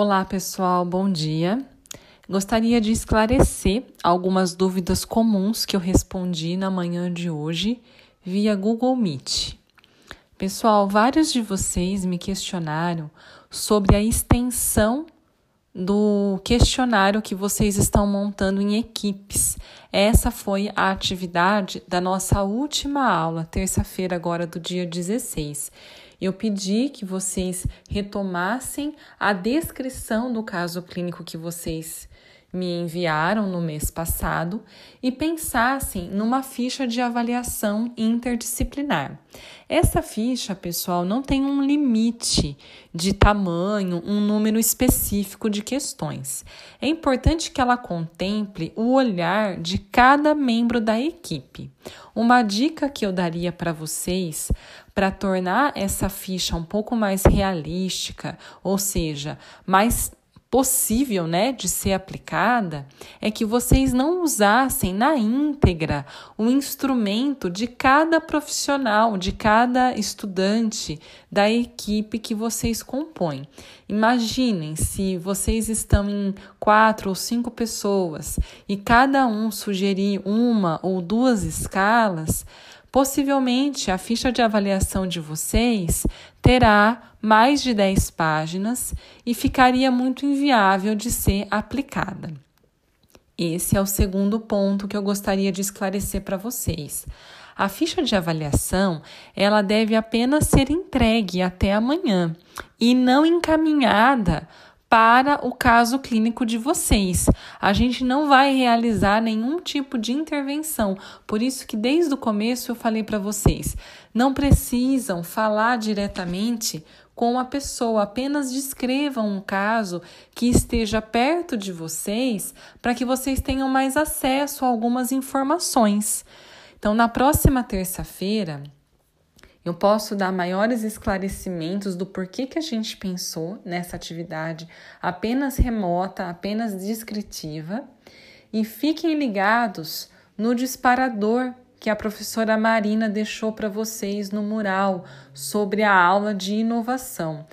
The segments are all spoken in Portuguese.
Olá, pessoal, bom dia. Gostaria de esclarecer algumas dúvidas comuns que eu respondi na manhã de hoje via Google Meet. Pessoal, vários de vocês me questionaram sobre a extensão do questionário que vocês estão montando em equipes. Essa foi a atividade da nossa última aula, terça-feira, agora do dia 16. Eu pedi que vocês retomassem a descrição do caso clínico que vocês me enviaram no mês passado e pensassem numa ficha de avaliação interdisciplinar. Essa ficha, pessoal, não tem um limite de tamanho, um número específico de questões. É importante que ela contemple o olhar de cada membro da equipe. Uma dica que eu daria para vocês para tornar essa ficha um pouco mais realística, ou seja, mais possível, né, de ser aplicada, é que vocês não usassem na íntegra o instrumento de cada profissional, de cada estudante da equipe que vocês compõem. Imaginem se vocês estão em quatro ou cinco pessoas e cada um sugerir uma ou duas escalas, Possivelmente a ficha de avaliação de vocês terá mais de 10 páginas e ficaria muito inviável de ser aplicada. Esse é o segundo ponto que eu gostaria de esclarecer para vocês. A ficha de avaliação, ela deve apenas ser entregue até amanhã e não encaminhada para o caso clínico de vocês. A gente não vai realizar nenhum tipo de intervenção. Por isso que desde o começo eu falei para vocês, não precisam falar diretamente com a pessoa, apenas descrevam um caso que esteja perto de vocês para que vocês tenham mais acesso a algumas informações. Então, na próxima terça-feira, eu posso dar maiores esclarecimentos do porquê que a gente pensou nessa atividade apenas remota, apenas descritiva. E fiquem ligados no disparador que a professora Marina deixou para vocês no mural sobre a aula de inovação.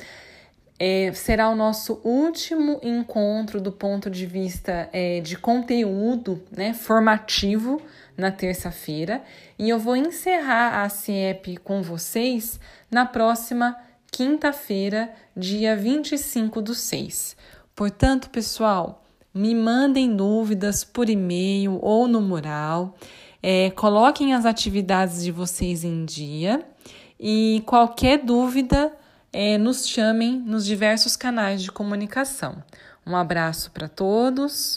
É, será o nosso último encontro do ponto de vista é, de conteúdo né, formativo na terça-feira e eu vou encerrar a CIEP com vocês na próxima quinta-feira, dia 25 do 6. Portanto, pessoal, me mandem dúvidas por e-mail ou no mural, é, coloquem as atividades de vocês em dia e qualquer dúvida, é, nos chamem nos diversos canais de comunicação. Um abraço para todos.